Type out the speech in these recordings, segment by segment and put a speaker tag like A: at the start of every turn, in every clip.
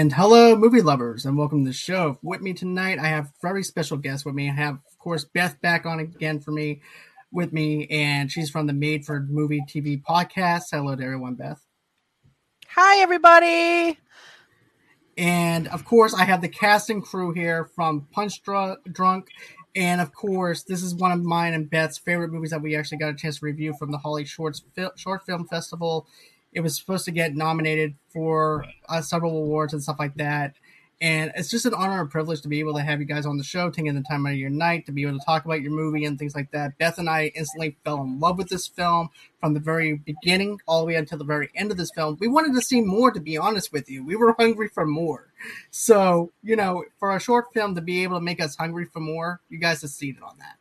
A: And hello, movie lovers, and welcome to the show. With me tonight, I have very special guests with me. I have, of course, Beth back on again for me, with me, and she's from the Made for Movie TV podcast. Hello to everyone, Beth.
B: Hi, everybody.
A: And of course, I have the casting crew here from Punch Drunk. And of course, this is one of mine and Beth's favorite movies that we actually got a chance to review from the HollyShorts Short Film Festival it was supposed to get nominated for uh, several awards and stuff like that. And it's just an honor and privilege to be able to have you guys on the show, taking the time out of your night to be able to talk about your movie and things like that. Beth and I instantly fell in love with this film from the very beginning all the way until the very end of this film. We wanted to see more, to be honest with you. We were hungry for more. So, you know, for a short film to be able to make us hungry for more, you guys succeeded on that.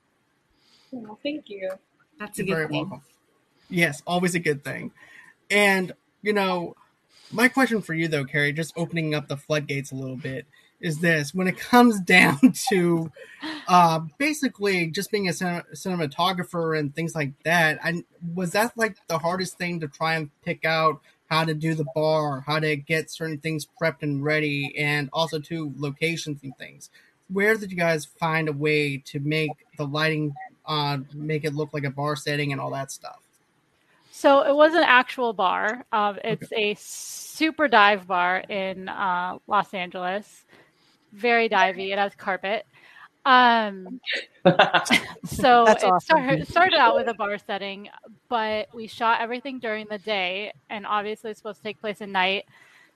C: Well, thank you.
D: That's You're a good very thing. welcome.
A: Yes, always a good thing. And, you know, my question for you though, Carrie, just opening up the floodgates a little bit, is this when it comes down to uh, basically just being a cin- cinematographer and things like that, I, was that like the hardest thing to try and pick out how to do the bar, how to get certain things prepped and ready, and also to locations and things? Where did you guys find a way to make the lighting uh, make it look like a bar setting and all that stuff?
E: So it was an actual bar. Um, it's okay. a super dive bar in uh, Los Angeles. Very divey. It has carpet. Um, so it awesome. started, started out with a bar setting, but we shot everything during the day, and obviously it's supposed to take place at night.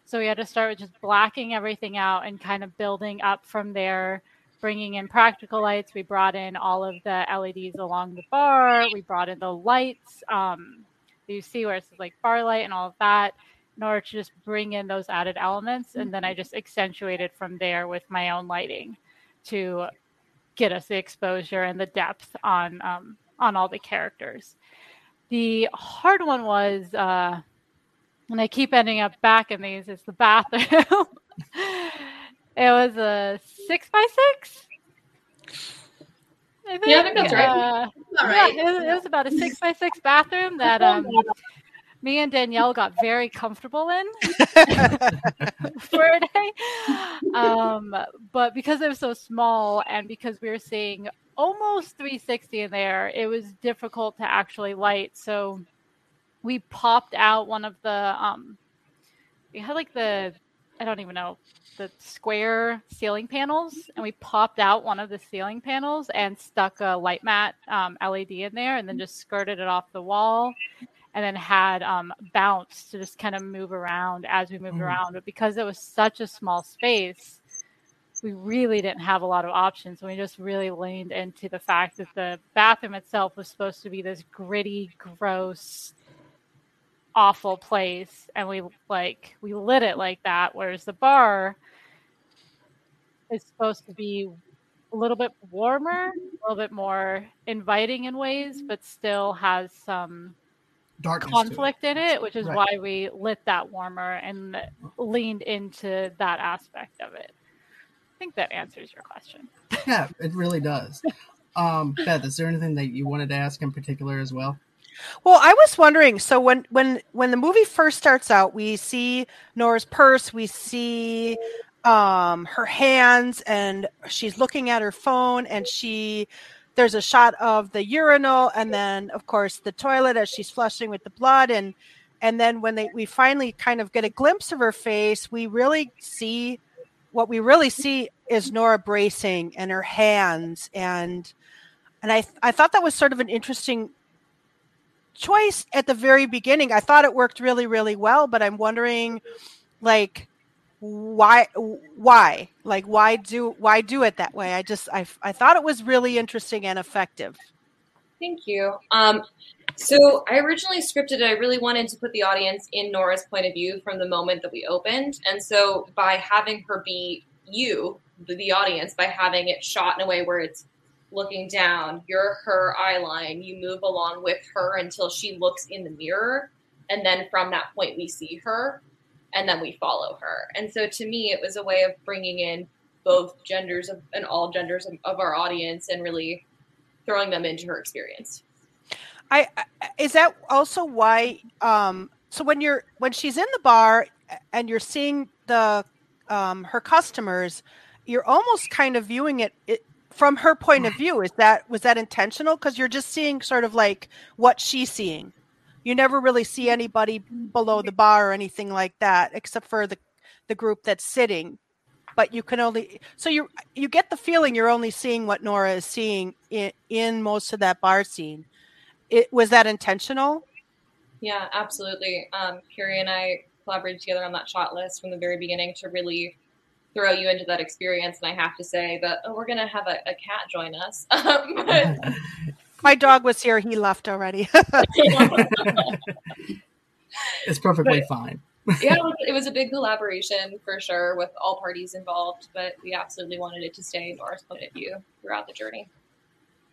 E: So we had to start with just blacking everything out and kind of building up from there bringing in practical lights. We brought in all of the LEDs along the bar. We brought in the lights. Um, you see where it's like bar light and all of that in order to just bring in those added elements and then i just accentuated from there with my own lighting to get us the exposure and the depth on um, on all the characters. The hard one was uh and i keep ending up back in these is the bathroom. It was a six by six
C: I think, yeah, I think that's right. Uh,
E: right. Yeah, it was, it was, about a six by six bathroom that um, me and Danielle got very comfortable in for a day. Um, but because it was so small and because we were seeing almost 360 in there, it was difficult to actually light. So we popped out one of the um, we had like the I don't even know the square ceiling panels, and we popped out one of the ceiling panels and stuck a LiteMat um, LED in there, and then just skirted it off the wall, and then had um, bounce to just kind of move around as we moved mm. around. But because it was such a small space, we really didn't have a lot of options. We just really leaned into the fact that the bathroom itself was supposed to be this gritty, gross, awful place and we like we lit it like that whereas the bar is supposed to be a little bit warmer a little bit more inviting in ways but still has some
A: Darkness
E: conflict it. in it which is right. why we lit that warmer and leaned into that aspect of it i think that answers your question
A: yeah it really does um beth is there anything that you wanted to ask in particular as well
B: well, I was wondering. So when when when the movie first starts out, we see Nora's purse, we see um, her hands, and she's looking at her phone, and she there's a shot of the urinal, and then of course the toilet as she's flushing with the blood, and and then when they we finally kind of get a glimpse of her face, we really see what we really see is Nora bracing and her hands and and I I thought that was sort of an interesting choice at the very beginning. I thought it worked really, really well, but I'm wondering, like, why, why, like, why do, why do it that way? I just, I, I thought it was really interesting and effective.
C: Thank you. Um, so I originally scripted it. I really wanted to put the audience in Nora's point of view from the moment that we opened, and so by having her be you, the audience, by having it shot in a way where it's looking down, you're her eye line. You move along with her until she looks in the mirror. And then from that point, we see her and then we follow her. And so to me, it was a way of bringing in both genders of, and all genders of, of our audience and really throwing them into her experience.
B: I is that also why um so when you're when she's in the bar and you're seeing the um, her customers, you're almost kind of viewing it, it from her point of view. Is that was that intentional? Because you're just seeing sort of like what she's seeing. You never really see anybody below the bar or anything like that, except for the the group that's sitting. But you can only so you you get the feeling you're only seeing what Nora is seeing in, in most of that bar scene. It was that intentional.
C: Yeah, absolutely. Um, Carrie and I collaborated together on that shot list from the very beginning to really throw you into that experience. And I have to say that oh, we're going to have a, a, cat join us. but...
B: My dog was here. He left already.
A: it's perfectly but, fine.
C: yeah, it was, it was, a big collaboration for sure with all parties involved, but we absolutely wanted it to stay in Nora's point of view throughout the journey.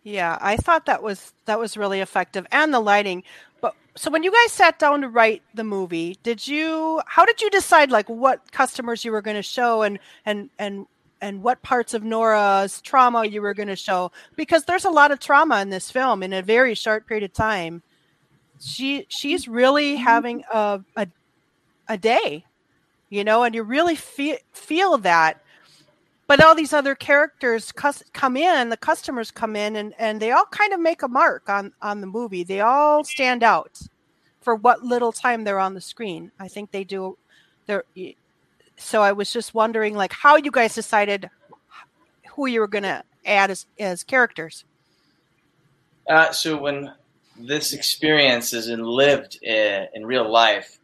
B: Yeah, I thought that was that was really effective and the lighting. But so when you guys sat down to write the movie, did you how did you decide like what customers you were going to show and and and and what parts of Nora's trauma you were going to show because there's a lot of trauma in this film in a very short period of time. She she's really mm-hmm. having a a, a day, you know, and you really feel feel that. But all these other characters cus- come in the customers come in and, and they all kind of make a mark on on the movie. They all stand out for what little time they're on the screen. I think they do they're so i was just wondering like how you guys decided who you were going to add as, as characters
D: uh, so when this experience is in lived in, in real life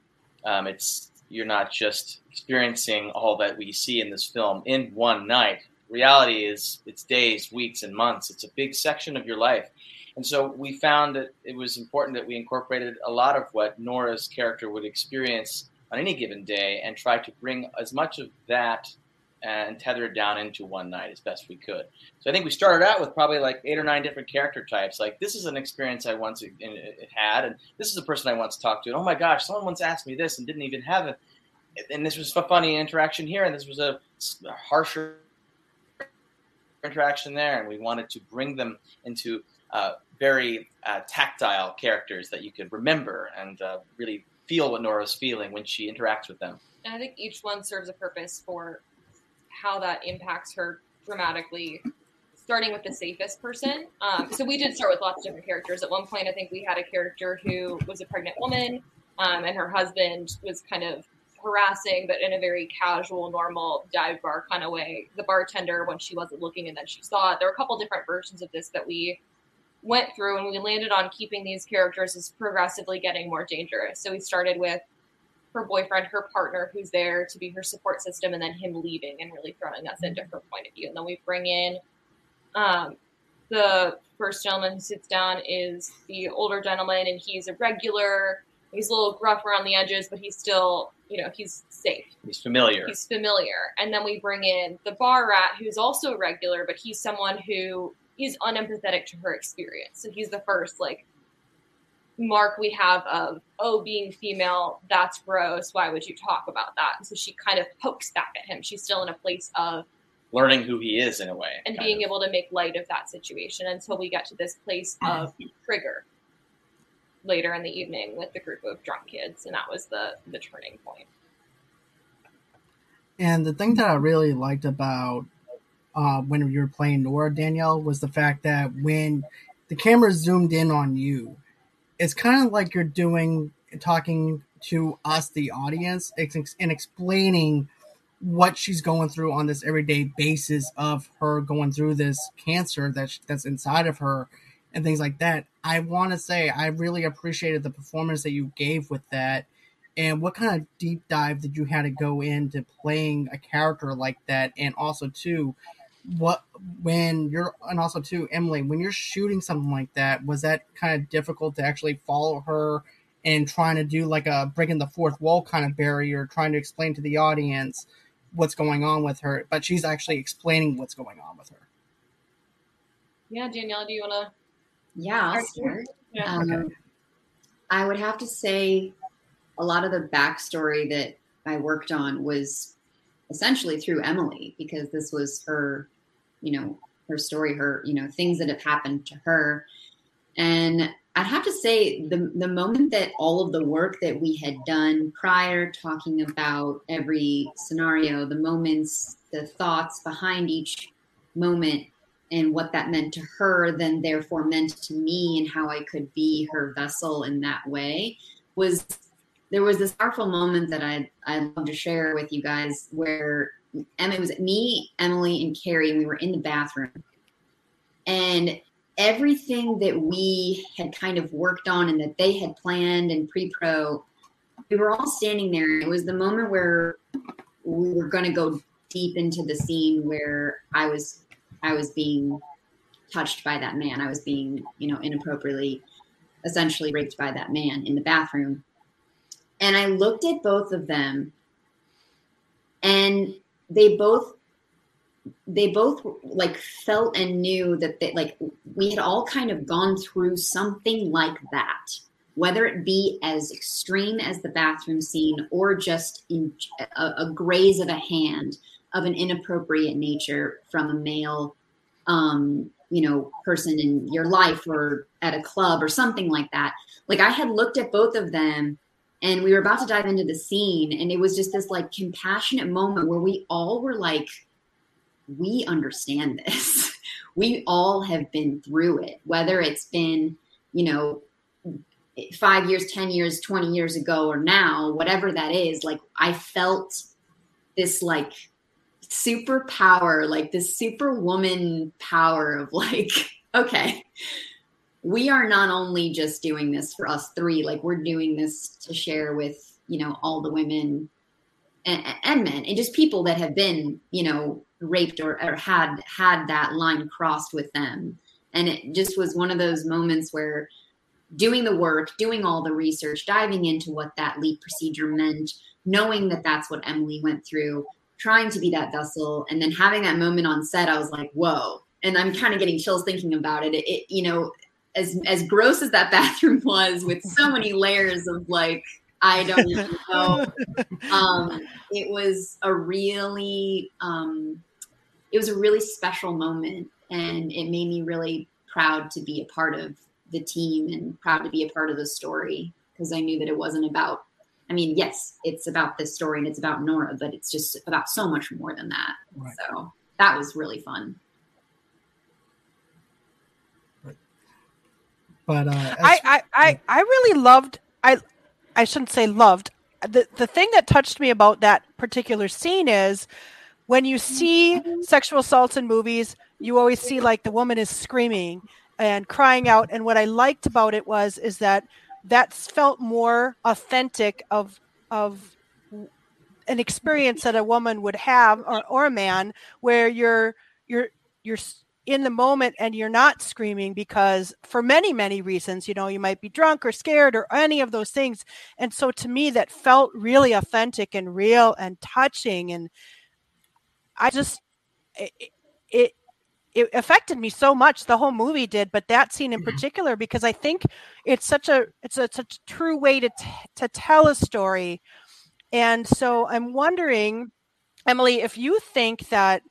D: um, it's you're not just experiencing all that we see in this film in one night. Reality is it's days, weeks, and months. It's a big section of your life. And so we found that it was important that we incorporated a lot of what Nora's character would experience on any given day and try to bring as much of that and tether it down into one night as best we could. So I think we started out with probably like eight or nine different character types. Like this is an experience I once had, and this is a person I once talked to. And oh my gosh, someone once asked me this and didn't even have it. And this was a funny interaction here, and this was a harsher interaction there. And we wanted to bring them into uh, very uh, tactile characters that you could remember and uh, really feel what Nora's feeling when she interacts with them.
C: And I think each one serves a purpose for how that impacts her dramatically starting with the safest person. Um, so we did start with lots of different characters. At one point, I think we had a character who was a pregnant woman, um, and her husband was kind of harassing, but in a very casual, normal dive bar kind of way. The bartender, when she wasn't looking, and then she saw it. There were a couple different versions of this that we went through, and we landed on keeping these characters as progressively getting more dangerous. So we started with her boyfriend, her partner, who's there to be her support system, and then him leaving and really throwing us into her point of view. And then we bring in um, the first gentleman who sits down is the older gentleman, and he's a regular. He's a little gruff around the edges, but he's still, you know, he's safe.
D: He's familiar.
C: He's familiar. And then we bring in the bar rat, who's also a regular, but he's someone who is unempathetic to her experience. So he's the first, like, mark we have of oh being female that's gross why would you talk about that and so she kind of pokes back at him she's still in a place of
D: learning who he is in a way
C: and being of. able to make light of that situation until we get to this place of trigger later in the evening with the group of drunk kids and that was the the turning point.
A: point and the thing that i really liked about uh, when you were playing nora danielle was the fact that when the camera zoomed in on you it's kind of like you're doing talking to us, the audience, and explaining what she's going through on this everyday basis of her going through this cancer that that's inside of her and things like that. I want to say I really appreciated the performance that you gave with that. And what kind of deep dive did you have to go into playing a character like that? And also, too, what when you're and also too Emily when you're shooting something like that was that kind of difficult to actually follow her and trying to do like a breaking the fourth wall kind of barrier trying to explain to the audience what's going on with her but she's actually explaining what's going on with her
C: yeah Danielle do you want to
F: yeah I'll start yeah. Um, okay. I would have to say a lot of the backstory that I worked on was essentially through Emily because this was her you know her story her you know things that have happened to her. And I'd have to say the the moment that all of the work that we had done prior, talking about every scenario, the moments, the thoughts behind each moment, and what that meant to her, then therefore meant to me, and how I could be her vessel in that way, was there was this powerful moment that I I love to share with you guys where Emma it was me, Emily, and Carrie, and we were in the bathroom, and everything that we had kind of worked on and that they had planned and pre-pro, we were all standing there. It was the moment where we were going to go deep into the scene where I was I was being touched by that man. I was being, you know, inappropriately essentially raped by that man in the bathroom. And I looked at both of them and they both they both like felt and knew that they like we had all kind of gone through something like that whether it be as extreme as the bathroom scene or just in a, a graze of a hand of an inappropriate nature from a male um you know person in your life or at a club or something like that. Like i had looked at both of them and we were about to dive into the scene and it was just this like compassionate moment where we all were like we understand this. We all have been through it. Whether it's been you know five years ten years 20 years ago or now whatever that is like i felt this like superpower like this superwoman power of like okay we are not only just doing this for us three, like we're doing this to share with, you know, all the women and, and men and just people that have been, you know, raped or, or had had that line crossed with them. And it just was one of those moments where doing the work, doing all the research, diving into what that LEEP procedure meant, knowing that that's what Emily went through, trying to be that vessel, and then having that moment on set, I was like, whoa. And I'm kind of getting chills thinking about it. it, it you know, as as gross as that bathroom was with so many layers of like I don't know. Um, it was a really um, it was a really special moment and it made me really proud to be a part of the team and proud to be a part of the story because I knew that it wasn't about I mean, yes, it's about this story and it's about Nora, but it's just about so much more than that. Right. So that was really fun.
A: But uh,
B: I, I, I, I really loved. I, I shouldn't say loved. The the thing that touched me about that particular scene is when you see sexual assaults in movies, you always see like the woman is screaming and crying out. And what I liked about it was is that that felt more authentic of of an experience that a woman would have or, or a man where you're you're you're in the moment and you're not screaming because for many many reasons you know you might be drunk or scared or any of those things. And so to me that felt really authentic and real and touching. And i just it, it it affected me so much the whole movie did but that scene in mm-hmm. particular because i think it's such a it's a, such a true way to t- to tell a story. And so i'm wondering emily if you think that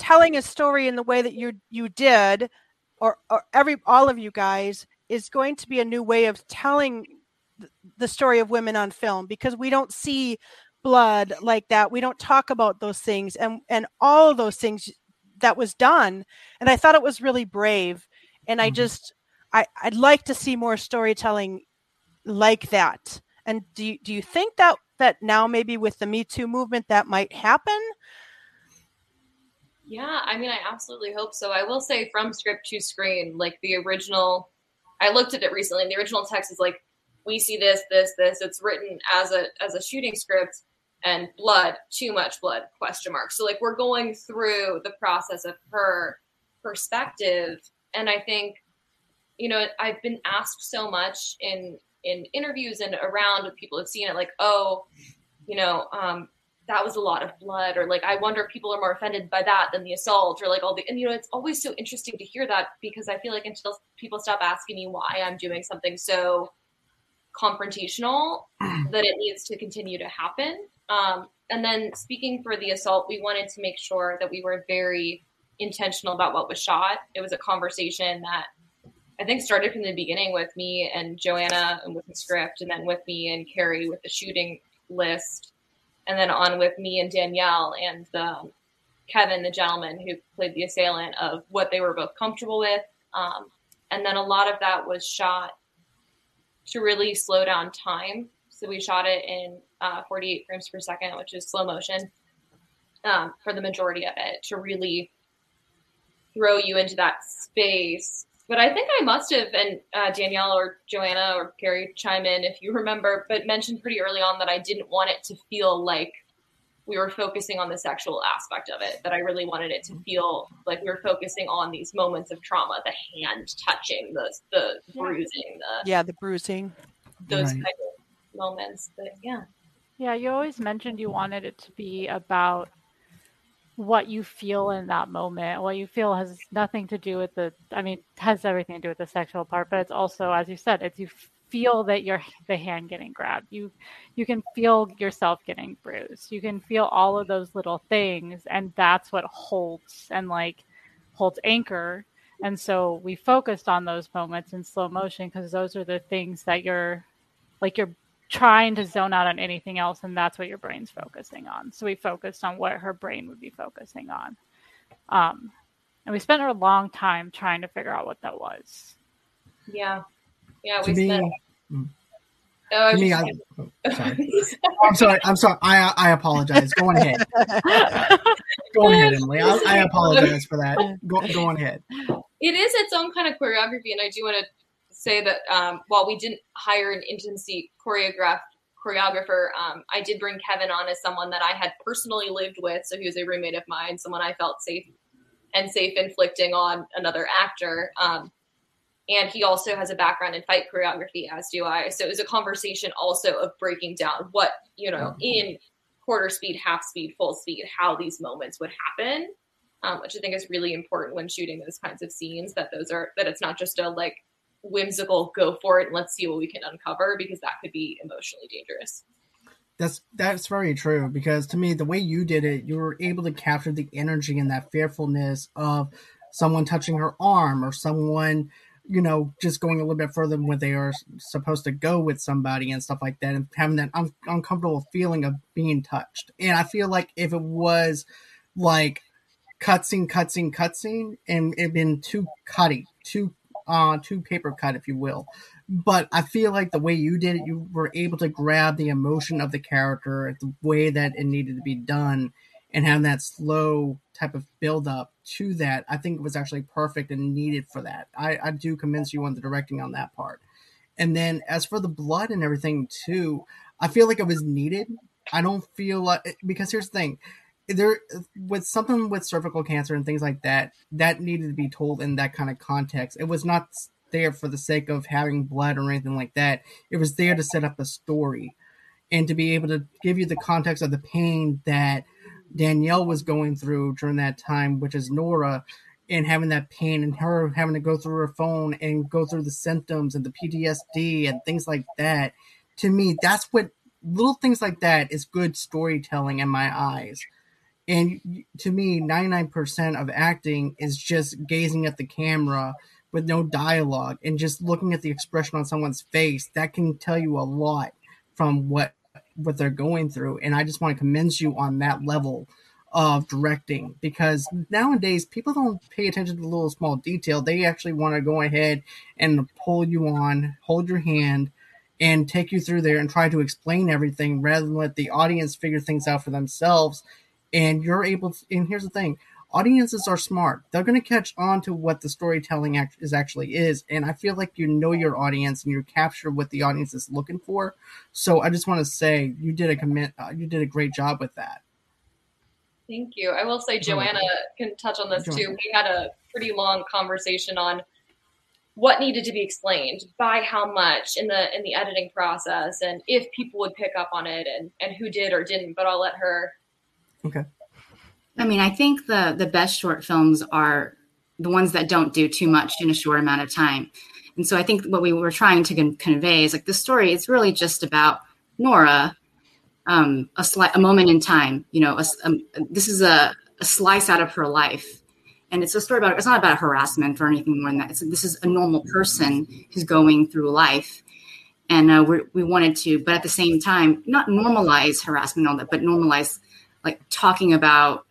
B: telling a story in the way that you you did or, or every all of you guys is going to be a new way of telling the story of women on film because we don't see blood like that. We don't talk about those things and and all those things that was done and i thought it was really brave and i mm-hmm. just i i'd like to see more storytelling like that. And do you, do you think that that now maybe with the me too movement that might happen
C: yeah, I mean, I absolutely hope so. I will say from script to screen, like the original, I looked at it recently. And the original text is like, we see this, this, this. It's written as a as a shooting script, and blood, too much blood? Question mark. So like we're going through the process of her perspective, and I think, you know, I've been asked so much in in interviews and around with people have seen it, like, oh, you know, um, that was a lot of blood or like i wonder if people are more offended by that than the assault or like all the and you know it's always so interesting to hear that because i feel like until people stop asking me why i'm doing something so confrontational that it needs to continue to happen. Um, and then speaking for the assault we wanted to make sure that we were very intentional about what was shot. It was a conversation that I think started from the beginning with me and Joanna and with the script, and then with me and Carrie with the shooting list, and then on with me and Danielle and the, Kevin, the gentleman who played the assailant, of what they were both comfortable with. Um, and then a lot of that was shot to really slow down time. So we shot it in uh, 48 frames per second, which is slow motion um, for the majority of it, to really throw you into that space. But I think I must have, and uh, Danielle or Joanna or Carrie chime in if you remember, but mentioned pretty early on that I didn't want it to feel like we were focusing on the sexual aspect of it, that I really wanted it to feel like we were focusing on these moments of trauma, the hand touching, the the
B: Yeah.
C: bruising, the
B: Yeah, the bruising.
C: those
A: Right.
C: kind of moments. But yeah.
E: Yeah, you always mentioned you wanted it to be about what you feel in that moment. What you feel has nothing to do with the I mean, has everything to do with the sexual part, but it's also as you said, it's you feel that you're the hand getting grabbed. You you can feel yourself getting bruised. You can feel all of those little things and that's what holds and like holds anchor. And so we focused on those moments in slow motion because those are the things that you're like you're trying to zone out on anything else and that's what your brain's focusing on so we focused on what her brain would be focusing on um, and we spent a long time trying to figure out what that was
C: Yeah. Yeah,
A: To
C: we
A: me,
C: spent
A: mm.
C: Oh, I'm,
A: me, I, oh, sorry. I'm sorry. I'm sorry. I I apologize. Go on ahead. Go on ahead, Emily. I, I apologize for that. Go, go on ahead.
C: it is its own kind of choreography, and I do want to say that um, while we didn't hire an intimacy choreograph choreographer, um, I did bring Kevin on as someone that I had personally lived with, so he was a roommate of mine, someone I felt safe and safe inflicting on another actor. Um, and he also has a background in fight choreography, as do I. So it was a conversation also of breaking down what you know in quarter speed, half speed, full speed, how these moments would happen um, which I think is really important when shooting those kinds of scenes. That those are that it's not just a like whimsical go for it and let's see what we can uncover because that could be emotionally dangerous.
A: That's that's very true because to me the way you did it, you were able to capture the energy and that fearfulness of someone touching her arm or someone, you know, just going a little bit further than what they are supposed to go with somebody and stuff like that, and having that un- uncomfortable feeling of being touched. And I feel like if it was like cutscene, cutscene, cutscene, and it been too cutty, too uh, too paper cut, if you will, but I feel like the way you did it, you were able to grab the emotion of the character the way that it needed to be done and have that slow type of build up to that. I think it was actually perfect and needed for that. I, I do commend you on the directing on that part. And then as for the blood and everything too, I feel like it was needed. I don't feel like because here's the thing. There with something with cervical cancer and things like that, that needed to be told in that kind of context. It was not there for the sake of having blood or anything like that. It was there to set up a story and to be able to give you the context of the pain that Danielle was going through during that time, which is Nora, and having that pain and her having to go through her phone and go through the symptoms and the PTSD and things like that. To me, that's what little things like that is good storytelling in my eyes. And to me, 99% of acting is just gazing at the camera with no dialogue and just looking at the expression on someone's face. That can tell you a lot from what what they're going through. And I just want to commend you on that level of directing because nowadays people don't pay attention to the little small detail. They actually want to go ahead and pull you on, hold your hand, and take you through there and try to explain everything rather than let the audience figure things out for themselves. And you're able to, and here's the thing audiences are smart. They're going to catch on to what the storytelling act- is actually is. And I feel like you know your audience and you capture what the audience is looking for. So I just want to say you did a commit, uh, you did a great job with that.
C: Thank you. I will say Joanna can touch on this too. We had a pretty long conversation on what needed to be explained by how much in the in the editing process and if people would pick up on it and and who did or didn't but i'll let her
G: I mean, I think the the best short films are the ones that don't do too much in a short amount of time. And so I think what we were trying to con- convey is like the story is really just about Nora, um, a slight a moment in time. You know, a um, this is a, a slice out of her life, and it's a story about it's not about harassment or anything more than that. It's, this is a normal person who's going through life, and uh, we wanted to, but at the same time, not normalize harassment and all that, but normalize like talking about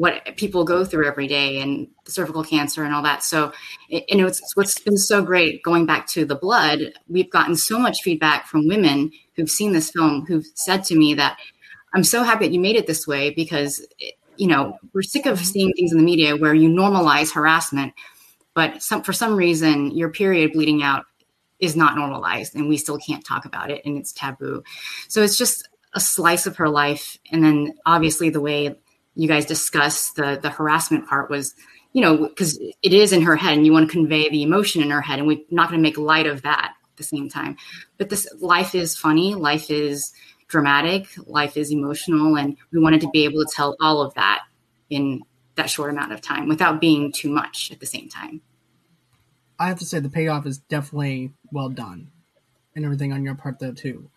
G: what people go through every day and cervical cancer and all that. So, you know, it's what's been so great going back to the blood. We've gotten so much feedback from women who've seen this film who've said to me that I'm so happy that you made it this way because, you know, we're sick of seeing things in the media where you normalize harassment, but some, for some reason your period bleeding out is not normalized and we still can't talk about it and it's taboo. So it's just a slice of her life. And then obviously the way you guys discussed the the harassment part was you know because it is in her head and you want to convey the emotion in her head and we're not going to make light of that at the same time. But this life is funny life is dramatic life is emotional and we wanted to be able to tell all of that in that short amount of time without being too much at the same time.
A: I have to say the payoff is definitely well done and everything on your part though too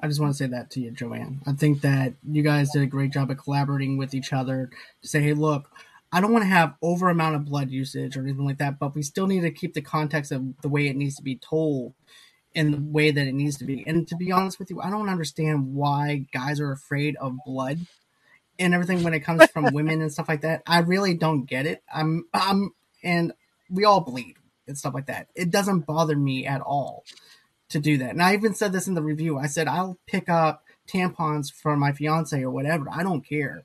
A: I just want to say that to you, Joanne. I think that you guys did a great job of collaborating with each other to say, hey, look, I don't want to have over amount of blood usage or anything like that, but we still need to keep the context of the way it needs to be told in the way that it needs to be. And to be honest with you, I don't understand why guys are afraid of blood and everything when it comes from women and stuff like that. I really don't get it. I'm I'm and we all bleed and stuff like that. It doesn't bother me at all to do that. And I even said this in the review. I said I'll pick up tampons for my fiance or whatever. I don't care.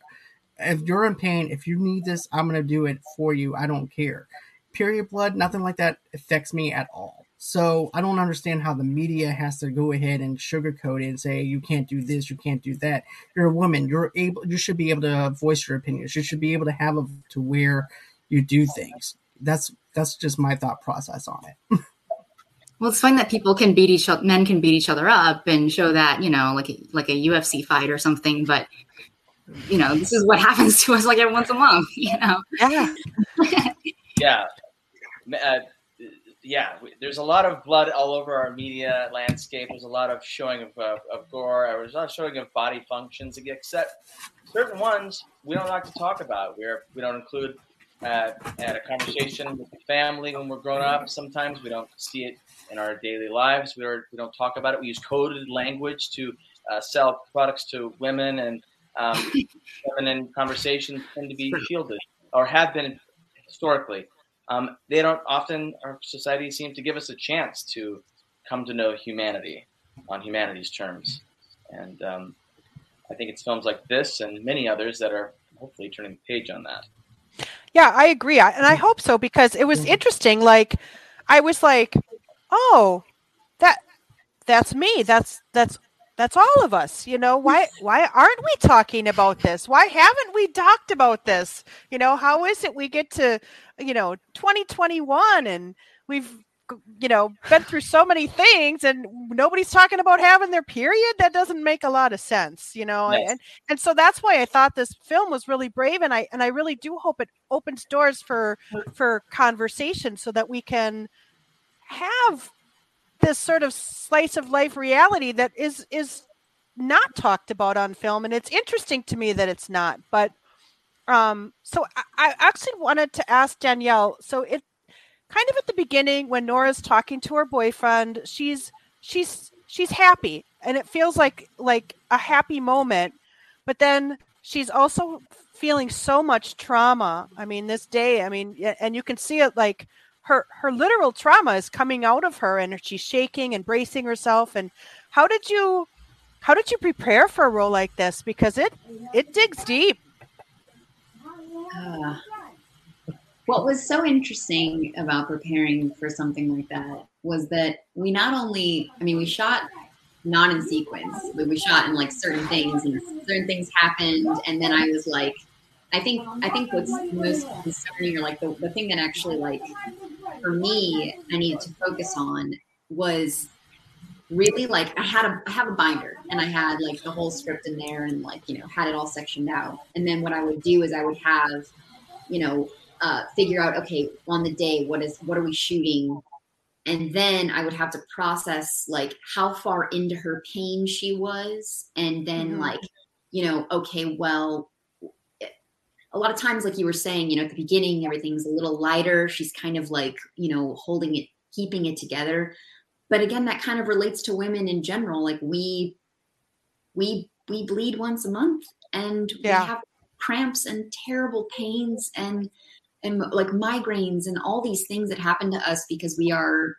A: If you're in pain, if you need this, I'm gonna do it for you. I don't care. Period blood, nothing like that affects me at all. So I don't understand how the media has to go ahead and sugarcoat it and say you can't do this, you can't do that. You're a woman. You're able. You should be able to voice your opinions. You should be able to have a to where you do things. That's that's just my thought process on it.
G: Well, it's fun that people can beat each other, men can beat each other up and show that, you know, like a, like a UFC fight or something. But, you know, this is what happens to us like every once a month, you know?
B: Yeah.
D: yeah. Uh, yeah, there's a lot of blood all over our media landscape. There's a lot of showing of, uh, of gore. There's a lot of showing of body functions, except certain ones we don't like to talk about. We're, we don't include uh, at a conversation with the family when we're grown up. Sometimes we don't see it in our daily lives. We, are, we don't talk about it. We use coded language to uh, sell products to women, and um, feminine conversations tend to be shielded or have been historically. Um, they don't often, our society seems to give us a chance to come to know humanity on humanity's terms. And um, I think it's films like this and many others that are hopefully turning the page on that.
B: Yeah, I agree. and I hope so because it was mm-hmm. interesting. Like, I was like, oh, that that's me. That's that's that's all of us. You know, why why aren't we talking about this? Why haven't we talked about this? You know, how is it we get to, you know, 2021 and we've you know been through so many things and nobody's talking about having their period that doesn't make a lot of sense you know yes. and and so that's why i thought this film was really brave and i and i really do hope it opens doors for mm. for conversation so that we can have this sort of slice of life reality that is is not talked about on film and it's interesting to me that it's not but um so I, I actually wanted to ask danielle so it kind of at the beginning when nora's talking to her boyfriend she's she's she's happy and it feels like like a happy moment but then she's also feeling so much trauma. I mean this day i mean and you can see it like her her literal trauma is coming out of her and she's shaking and bracing herself. And how did you how did you prepare for a role like this? Because it it digs deep. Uh,
F: what was so interesting about preparing for something like that was that we not only i mean we shot not in sequence but we shot in like certain things and certain things happened. And then i was like i think i think what's most concerning or like the, the thing that actually like for me, I needed to focus on was really like I had a I have a binder and I had like the whole script in there and like you know had it all sectioned out. And then what I would do is I would have, you know, uh, figure out okay on the day what is what are we shooting, and then I would have to process like how far into her pain she was, and then mm-hmm. like you know okay well a lot of times, like you were saying, you know, at the beginning, everything's a little lighter. She's kind of like, you know, holding it, keeping it together. But again, that kind of relates to women in general. Like we, we, we bleed once a month and
B: Yeah.
F: we have cramps and terrible pains and, and like migraines and all these things that happen to us because we are,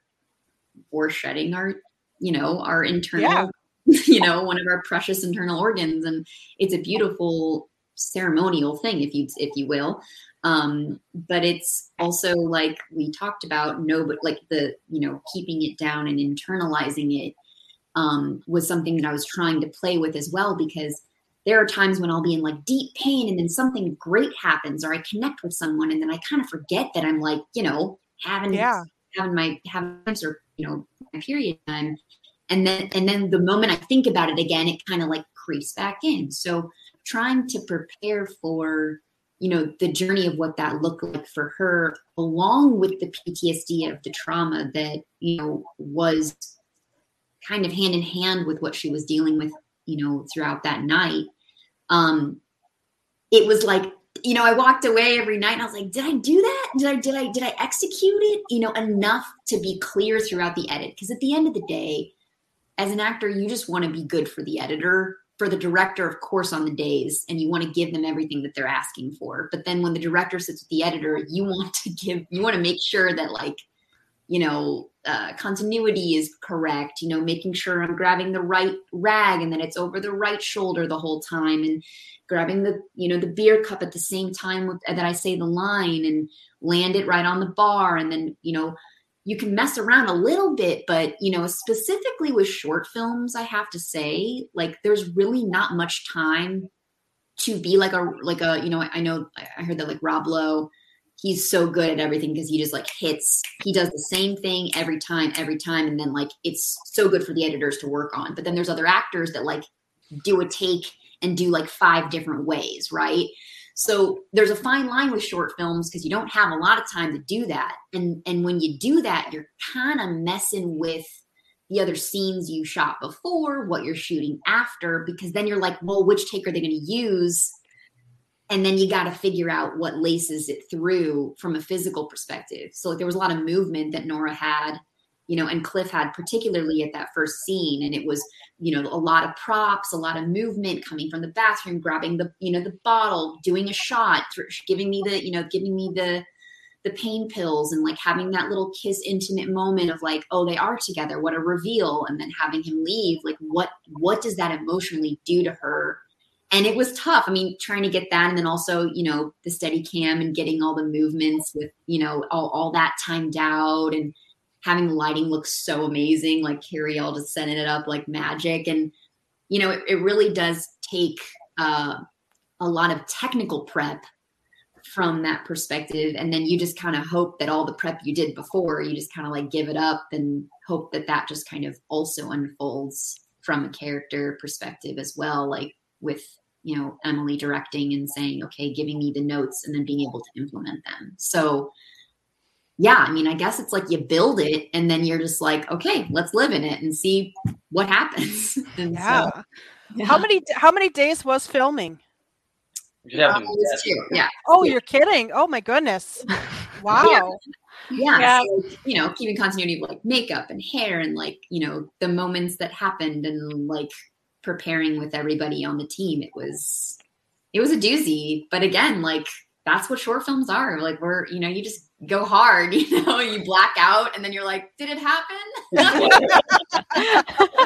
F: we're shedding our, you know, our internal,
B: Yeah.
F: you know, one of our precious internal organs. And it's a beautiful ceremonial thing if you if you will. Um but it's also like we talked about no but like the you know keeping it down and internalizing it um was something that i was trying to play with as well because there are times when i'll be in like deep pain and then something great happens or i connect with someone and then i kind of forget that i'm like you know having
B: Yeah.
F: having my having or you know my period time. And then and then the moment i think about it again it kind of like creeps back in. So trying to prepare for you know the journey of what that looked like for her along with the ptsd of the trauma that you know was kind of hand in hand with what she was dealing with you know throughout that night. Um it was like you know i walked away every night and i was like did i do that? Did i did i did i execute it? You know enough to be clear throughout the edit. Because at the end of the day as an actor you just want to be good for the editor for the director of course on the days and you want to give them everything that they're asking for. But then when the director sits with the editor you want to give you want to make sure that like you know uh, continuity is correct you know making sure i'm grabbing the right rag and that it's over the right shoulder the whole time and grabbing the you know the beer cup at the same time that i say the line and land it right on the bar and then you know you can mess around a little bit but you know specifically with short films i have to say like there's really not much time to be like a like a you know i know i heard that like rob lowe he's so good at everything because he just like hits he does the same thing every time every time and then like it's so good for the editors to work on. But then there's other actors that like do a take and do like five different ways right so there's a fine line with short films because you don't have a lot of time to do that. And and when you do that, you're kind of messing with the other scenes you shot before, what you're shooting after, because then you're like, well, which take are they going to use? And then you got to figure out what laces it through from a physical perspective. So like, there was a lot of movement that Nora had, you know, and Cliff had, particularly at that first scene. And it was, you know, a lot of props, a lot of movement coming from the bathroom, grabbing the, you know, the bottle, doing a shot, giving me the, you know, giving me the, the pain pills and like having that little kiss intimate moment of like oh they are together what a reveal and then having him leave like what what does that emotionally do to her and it was tough i mean trying to get that and then also you know the steady cam and getting all the movements with you know all, all that timed out and having the lighting look so amazing like carrie all just setting it up like magic. And you know it, it really does take uh, a lot of technical prep from that perspective. And then you just kind of hope that all the prep you did before you just kind of like give it up and hope that that just kind of also unfolds from a character perspective as well like with you know emily directing and saying okay giving me the notes and then being able to implement them. So yeah i mean i guess it's like you build it and then you're just like okay let's live in it and see what happens and
B: Yeah.
F: so, yeah.
B: How many how many days was filming?
D: We should
F: Uh,
D: them
F: it was two, yeah
B: Oh,
F: Yeah.
B: you're kidding. Oh my goodness. Wow.
F: yeah,
E: Yeah.
F: so, you know keeping continuity of like makeup and hair and like you know the moments that happened and like preparing with everybody on the team it was it was a doozy but again like that's what short films are like we're you know you just go hard you know you black out and then you're like did it happen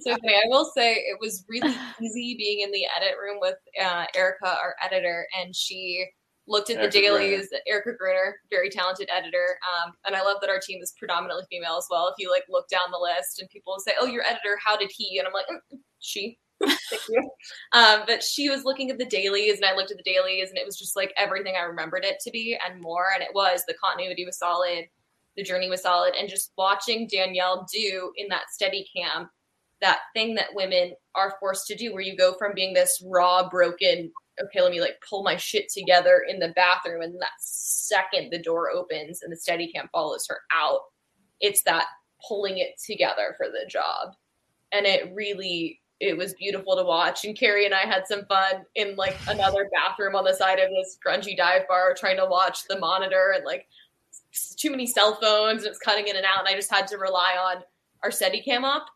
C: so funny. I will say it was really easy being in the edit room with uh, Erica, our editor, and she looked at
D: Erica
C: the dailies. Erica Gruner, very talented editor, um, and I love that our team is predominantly female as well. If you like look down the list and people say, "Oh, your editor, how did he?" and I'm like, "Mm, "She." Thank you. Um, but she was looking at the dailies, and I looked at the dailies, and it was just like everything I remembered it to be and more. And it was the continuity was solid, the journey was solid, and just watching Danielle do in that steady cam that thing that women are forced to do where you go from being this raw broken okay let me like pull my shit together in the bathroom and that second the door opens and the steady cam follows her out it's that pulling it together for the job and it really it was beautiful to watch. And Carrie and I had some fun in like another bathroom on the side of this grungy dive bar, trying to watch the monitor and like too many cell phones and it's cutting in and out. And I just had to rely on our steady cam up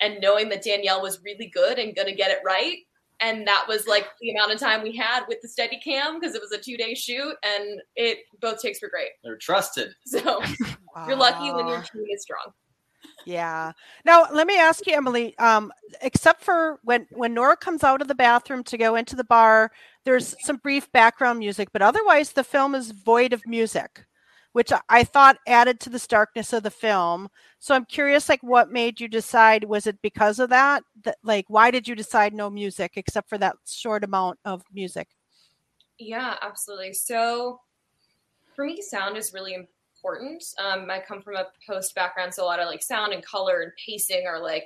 C: and knowing that Danielle was really good and going to get it right. And that was like the amount of time we had with the steady cam because it was a two day shoot and it both takes were great.
D: They're trusted.
C: So you're lucky when your team is strong.
B: Yeah. Now let me ask you, Emily. Um, except for when when Nora comes out of the bathroom to go into the bar, there's some brief background music, but otherwise the film is void of music, which I thought added to the starkness of the film. So I'm curious, like, what made you decide? Was it because of that? That like, why did you decide no music except for that short amount of music?
C: Yeah, absolutely. So for me, sound is really important. Um, I come from a post background, so a lot of like sound and color and pacing are like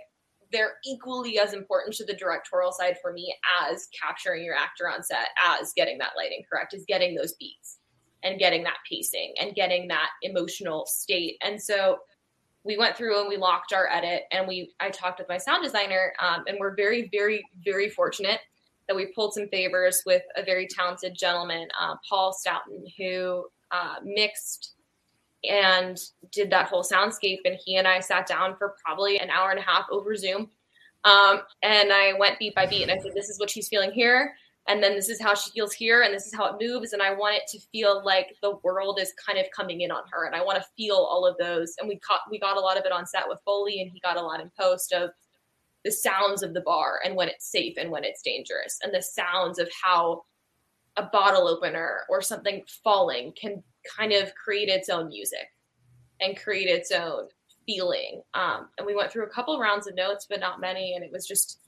C: they're equally as important to the directorial side for me as capturing your actor on set, as getting that lighting correct, is getting those beats and getting that pacing and getting that emotional state. And so we went through and we locked our edit and we I talked with my sound designer um, and we're very very very fortunate that we pulled some favors with a very talented gentleman, uh, Paul Stoughton, who uh, mixed and did that whole soundscape. And he and I sat down for probably an hour and a half over Zoom. Um, and I went beat by beat and I said, This is what she's feeling here. And then this is how she feels here. And this is how it moves. And I want it to feel like the world is kind of coming in on her. And I want to feel all of those. And we caught, we got a lot of it on set with Foley and he got a lot in post of the sounds of the bar and when it's safe and when it's dangerous and the sounds of how a bottle opener or something falling can kind of create its own music and create its own feeling. Um, and we went through a couple rounds of notes, but not many. And it was just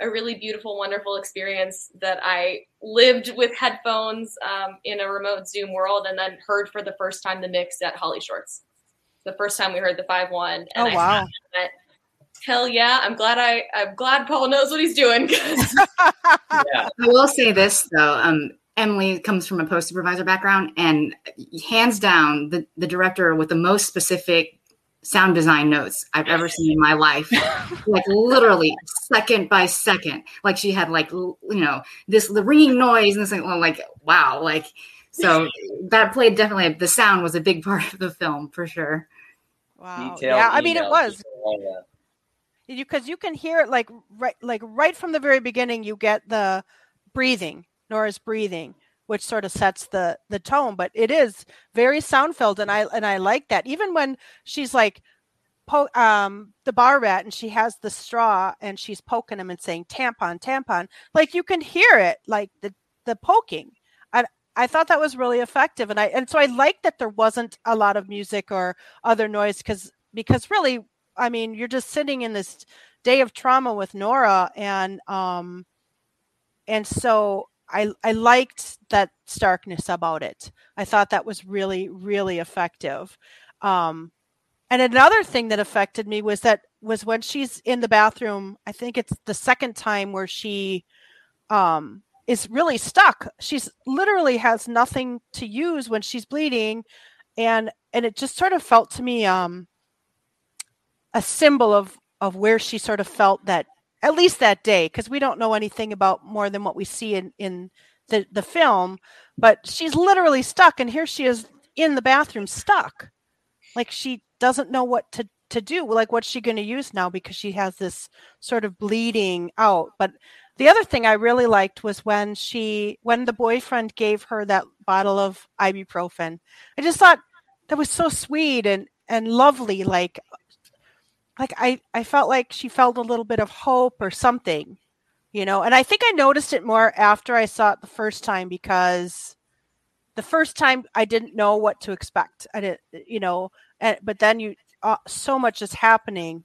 C: a really beautiful, wonderful experience that I lived with headphones um, in a remote Zoom world and then heard for the first time the mix at HollyShorts. The first time we heard the 5 1.
B: Oh,
C: I
B: wow.
C: Went, Hell yeah. I'm glad I, I'm glad Paul knows what he's doing.
D: Yeah.
G: I will say this though, um, Emily comes from a post supervisor background, and hands down, the, the director with the most specific sound design notes I've ever seen in my life. like literally second by second. Like she had like l- you know this the ringing noise and this like, well, like wow like so that played definitely the sound was a big part of the film for sure.
B: Wow.
D: Detailed
B: yeah, I mean it was
D: all that.
B: you because you can hear it like right like right from the very beginning you get the breathing nora's breathing which sort of sets the the tone but it is very sound filled and i and i like that. Even when she's like po- um the bar rat and she has the straw and she's poking him and saying tampon tampon like you can hear it like the the poking. And i thought that was really effective and i and so i like that there wasn't a lot of music or other noise because because really I mean, you're just sitting in this day of trauma with Nora, and um, and so I I liked that starkness about it. I thought that was really really effective. Um, and another thing that affected me was that was when she's in the bathroom. I think it's the second time where she um, is really stuck. She's literally has nothing to use when she's bleeding, and and it just sort of felt to me um, a symbol of of where she sort of felt that at least that day because we don't know anything about more than what we see in in the the film but she's literally stuck and here she is in the bathroom stuck. Like she doesn't know what to to do. Like what's she going to use now because she has this sort of bleeding out? But the other thing i really liked was when she when the boyfriend gave her that bottle of ibuprofen. I just thought that was so sweet and and lovely like like I, I felt like she felt a little bit of hope or something, you know. And I think I noticed it more after I saw it the first time because the first time I didn't know what to expect. I didn't, you know, and, but then you uh, so much is happening.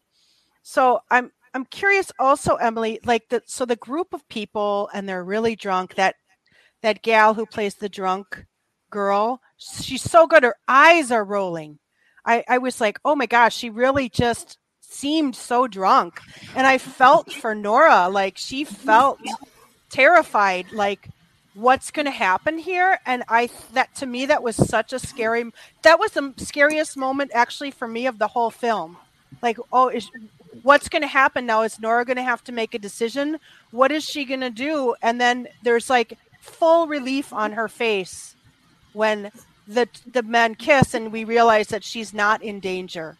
B: So I'm I'm curious also, Emily, like the so the group of people and they're really drunk. That that gal who plays the drunk girl, she's so good. Her eyes are rolling. I, I was like, oh my gosh, she really just seemed so drunk and i felt for nora like she felt terrified like what's going to happen here and i that to me that was such a scary that was the scariest moment actually for me of the whole film like oh is what's going to happen now? Is Nora going to have to make a decision? What is she going to do? And then there's like full relief on her face when the the men kiss and we realize that she's not in danger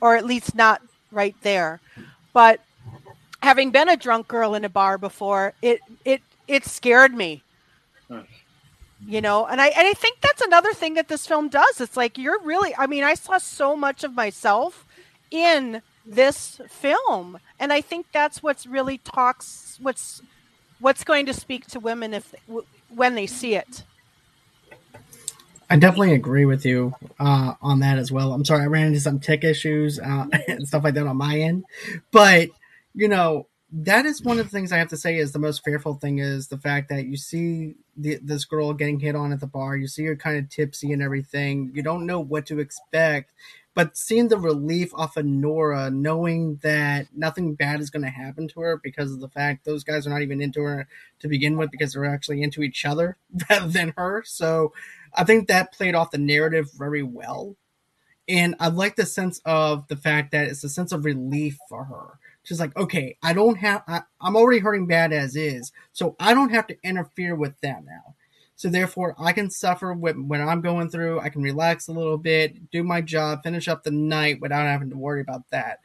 B: or at least not right there. But having been a drunk girl in a bar before it it it scared me. Hmm. You know and i and i think that's another thing that this film does. It's like you're really i mean i saw so much of myself in this film and i think that's what's really talks what's what's going to speak to women if when they see it
A: I definitely agree with you uh, on that as well. I'm sorry, I ran into some tech issues uh, and stuff like that on my end, but you know that is one of the things I have to say is the most fearful thing is the fact that you see the, this girl getting hit on at the bar, you see her kind of tipsy and everything, you don't know what to expect, but seeing the relief off of Nora, knowing that nothing bad is going to happen to her because of the fact those guys are not even into her to begin with because they're actually into each other rather than her, so I think that played off the narrative very well. And I like the sense of the fact that it's a sense of relief for her. She's like, okay, I don't have, I, am already hurting bad as is, so I don't have to interfere with that now. So therefore, I can suffer with, when I'm going through. I can relax a little bit, do my job, finish up the night without having to worry about that.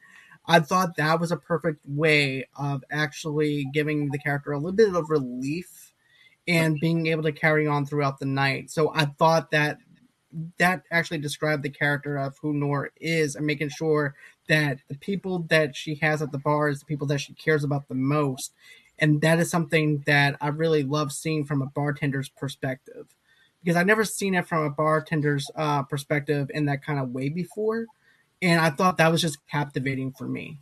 A: I thought that was a perfect way of actually giving the character a little bit of relief and being able to carry on throughout the night. So I thought that that actually described the character of who Nora is and making sure that the people that she has at the bar is the people that she cares about the most. And that is something that I really love seeing from a bartender's perspective because I've never seen it from a bartender's uh, perspective in that kind of way before. And I thought that was just captivating for me.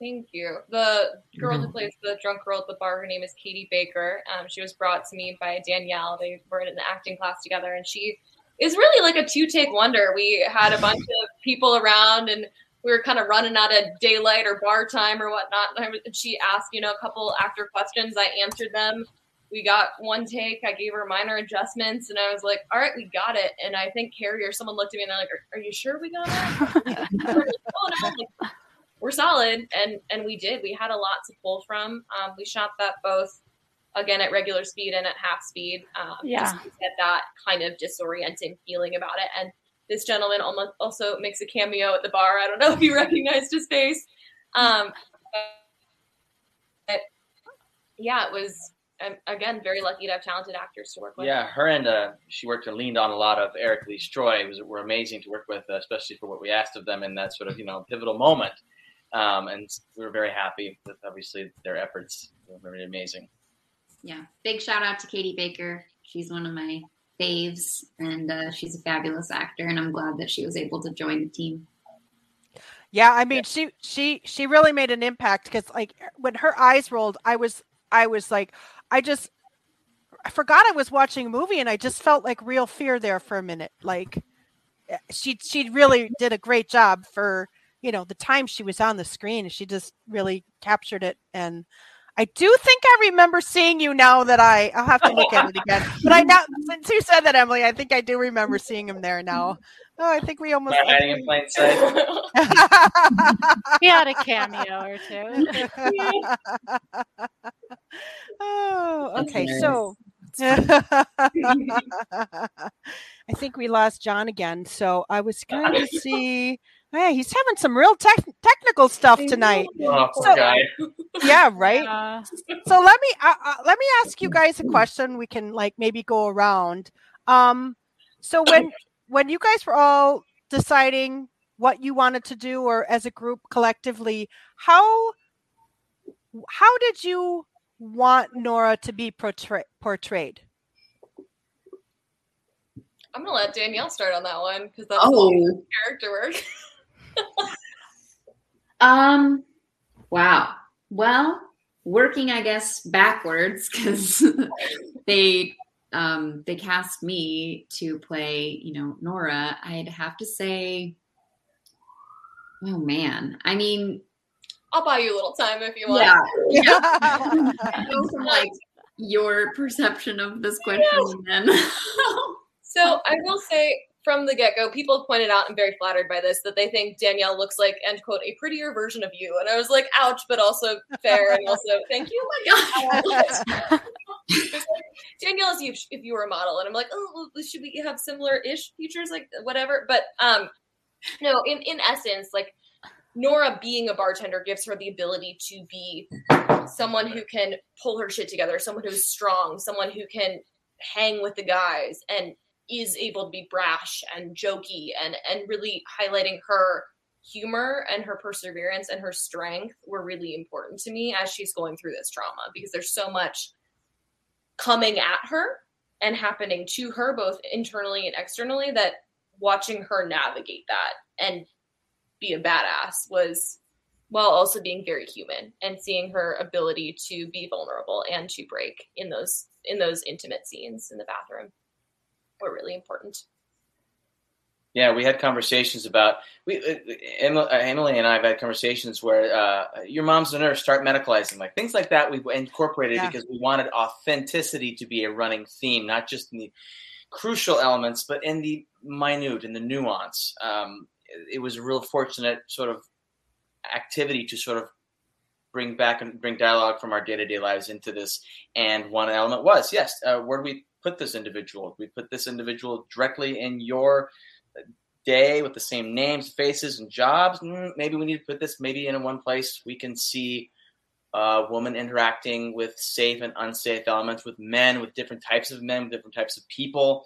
C: Thank you. The girl mm-hmm. who plays the drunk girl at the bar, her name is Katie Baker. Um, she was brought to me by Danielle. They were in an acting class together, and she is really like a two take wonder. We had a bunch of people around, and we were kind of running out of daylight or bar time or whatnot. And she asked, you know, a couple actor questions. I answered them. We got one take. I gave her minor adjustments, and I was like, "All right, we got it." And I think Carrie or someone looked at me and they're like, "Are, are you sure we got it?" no! Like, we're solid and and we did. We had a lot to pull from. Um, we shot that both again at regular speed and at half speed. Um,
E: yeah.
C: get that kind of disorienting feeling about it. And this gentleman almost also makes a cameo at the bar. I don't know if you recognized his face. Um, but yeah it was I'm, again very lucky to have talented actors to work with.
D: Yeah her and uh, she worked and leaned on a lot of eric lee stroy was were amazing to work with uh, especially for what we asked of them in that sort of you know pivotal moment um, and we were very happy with obviously their efforts. They were very amazing.
F: Yeah, big shout out to Katie Baker. She's one of my faves, and uh, she's a fabulous actor. And I'm glad that she was able to join the team.
B: Yeah, I mean, she she she really made an impact because like when her eyes rolled, I was I was like, I just I forgot I was watching a movie, and I just felt like real fear there for a minute. Like eh, she she really did a great job for you know the time she was on the screen she just really captured it and i do think i remember seeing you now that i i'll have to look at it again but i now since you said that emily i think i do remember seeing him there now. Oh i think we almost
D: hiding in plain sight?
E: He had a cameo or two.
B: Oh okay so I think we lost John again. So I was going to see Hey, he's having some real te- technical stuff tonight.
D: Oh, so,
B: yeah, right. Yeah. So let me uh, uh, let me ask you guys a question. We can like maybe go around. Um, so when when you guys were all deciding what you wanted to do, or as a group collectively, how how did you want Nora to be portray- portrayed?
C: I'm gonna let Danielle start on that one because that's oh. character work.
F: um, wow. Well, working, I guess, backwards because they um, they cast me to play, you know, Nora. I'd have to say, oh man, I mean,
C: I'll buy you a little time if you want.
F: Yeah, yeah. from like your perception of this question, then.
C: so I will say from the get go, people pointed out, I'm very flattered by this, that they think Danielle looks like, end quote, a prettier version of you. And I was like, ouch, but also fair. And also, thank you. Oh my God. Danielle is you if you were a model. And I'm like, oh, should we have similar ish features? Like, whatever. But um, no, in, in essence, like, Nora being a bartender gives her the ability to be someone who can pull her shit together, someone who's strong, someone who can hang with the guys and is able to be brash and jokey and and really highlighting her humor and her perseverance and her strength were really important to me as she's going through this trauma because there's so much coming at her and happening to her both internally and externally that watching her navigate that and be a badass was while also being very human and seeing her ability to be vulnerable and to break in those in those intimate scenes in the bathroom were really important.
D: Yeah, we had conversations about we uh, uh, Emily and I have had conversations where uh, your mom's a nurse, start medicalizing, like things like that. We incorporated yeah. because we wanted authenticity to be a running theme, not just in the crucial elements, but in the minute, and the nuance. Um, it was a real fortunate sort of activity to sort of bring back and bring dialogue from our day-to-day lives into this and one element was yes uh, where do we put this individual we put this individual directly in your day with the same names faces and jobs mm, maybe we need to put this maybe in one place we can see a woman interacting with safe and unsafe elements with men with different types of men with different types of people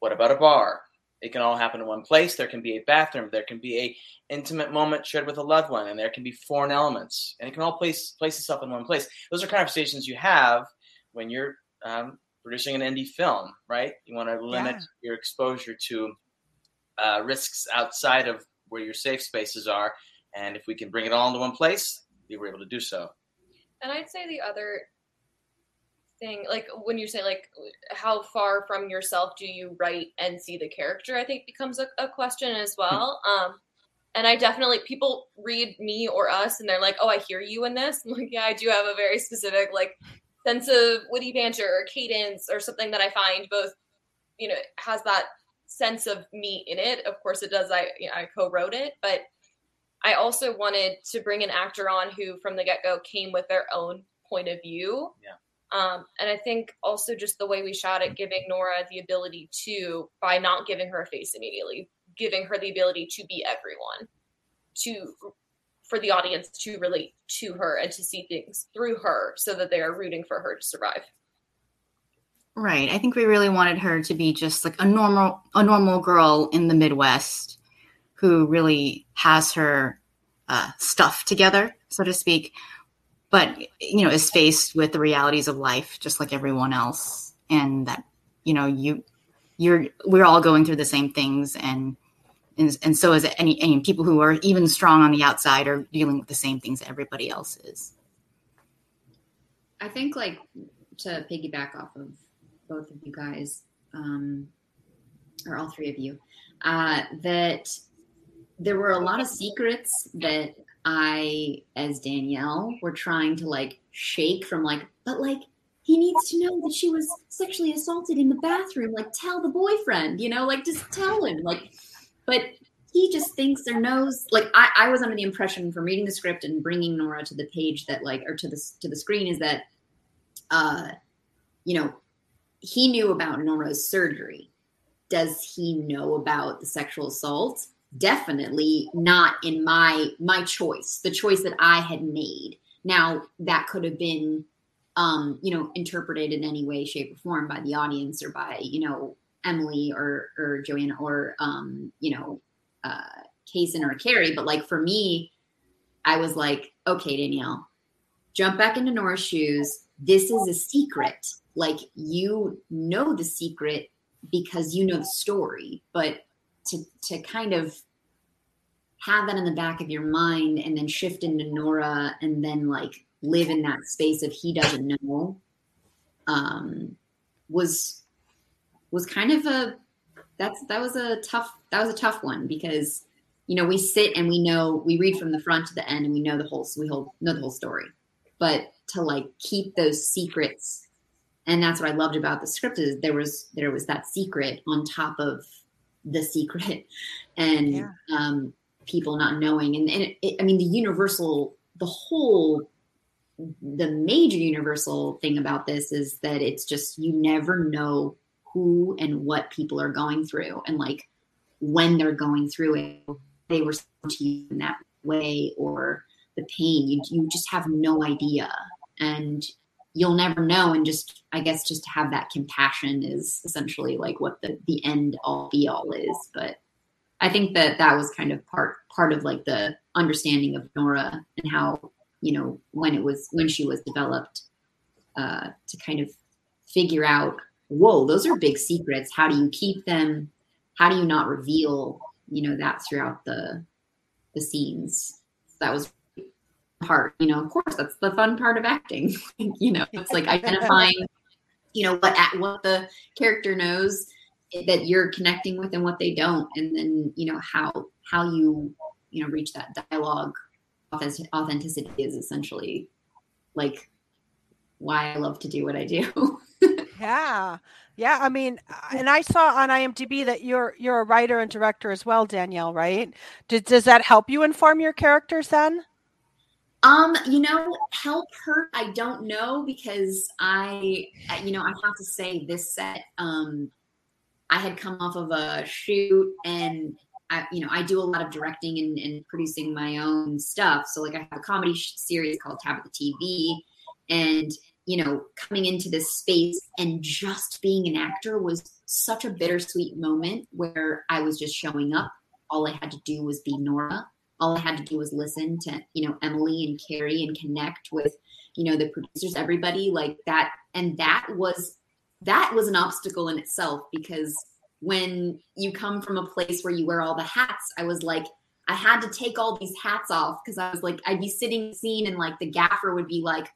D: what about a bar it can all happen in one place. There can be a bathroom. There can be a intimate moment shared with a loved one, and there can be foreign elements, and it can all place place itself in one place. Those are conversations you have when you're um, producing an indie film, right? You want to limit yeah. your exposure to uh, risks outside of where your safe spaces are, and if we can bring it all into one place, we were able to do so.
C: And I'd say the other thing like when you say like how far from yourself do you write and see the character i think becomes a, a question as hmm. well um and i definitely people read me or us and they're like oh i hear you in this I'm like yeah i do have a very specific like sense of witty banter or cadence or something that i find both you know has that sense of me in it. Of course it does. I you know, i co-wrote it but i also wanted to bring an actor on who from the get-go came with their own point of view.
D: Yeah.
C: Um, and I think also just the way we shot it, giving Nora the ability to, by not giving her a face immediately, giving her the ability to be everyone, to for the audience to relate to her and to see things through her, so that they are rooting for her to survive.
G: Right. I think we really wanted her to be just like a normal, a normal girl in the Midwest who really has her uh, stuff together, so to speak but you know is faced with the realities of life just like everyone else and that you know you you're we're all going through the same things and and, and so is any, any people who are even strong on the outside are dealing with the same things that everybody else is
F: i think like to piggyback off of both of you guys um, or all three of you uh, that there were a lot of secrets that I, as Danielle, were trying to like shake from like, but like, he needs to know that she was sexually assaulted in the bathroom. Like, tell the boyfriend, you know, like just tell him. Like, but he just thinks or knows. Like, I, I was under the impression from reading the script and bringing Nora to the page that like, or to the to the screen is that, uh, you know, he knew about Nora's surgery. Does he know about the sexual assault? definitely not in my my choice the choice that i had made now that could have been um you know interpreted in any way shape or form by the audience or by you know emily or or joanna or um you know uh Kaysen or carrie but like for me i was like okay danielle jump back into nora's shoes. This is a secret. Like you know the secret because you know the story. But to to kind of have that in the back of your mind and then shift into Nora and then like live in that space of he doesn't know um was was kind of a that's that was a tough that was a tough one because you know we sit and we know we read from the front to the end and we know the whole we whole know the whole story but to like keep those secrets and that's what i loved about the script is there was there was that secret on top of the secret and
B: Yeah.
F: um, people not knowing. And, and it, I mean, the universal, the whole, the major universal thing about this is that it's just you never know who and what people are going through, and like when they're going through it, they respond to you in that way or the pain. You you just have no idea, and you'll never know. And just I guess just to have that compassion is essentially like what the the end all be all is. But I think that that was kind of part part of like the understanding of Nora and how you know when it was when she was developed uh, to kind of figure out whoa those are big secrets. How do you keep them? How do you not reveal you know that throughout the the scenes? That was part you know of course that's the fun part of acting. You know it's like identifying you know what at what the character knows that you're connecting with and what they don't and then you know how how you you know reach that dialogue. Authentic- authenticity is essentially like why i love to do what i do
B: Yeah. Yeah, I mean, uh, and I saw on IMDb that you're you're a writer and director as well, Danielle, right? Did, does that help you inform your characters then?
F: Um, you know, help her. I don't know because I, you know, I have to say this set. Um, I had come off of a shoot, and I, you know, I do a lot of directing and, and producing my own stuff. So, like, I have a comedy series called Tabitha TV, and you know, coming into this space and just being an actor was such a bittersweet moment where I was just showing up. All I had to do was be Nora all I had to do was listen to, you know, Emily and Carrie and connect with, you know, the producers, everybody like that. And that was, that was an obstacle in itself because when you come from a place where you wear all the hats, I was like, I had to take all these hats off because I was like, I'd be sitting scene and like the gaffer would be like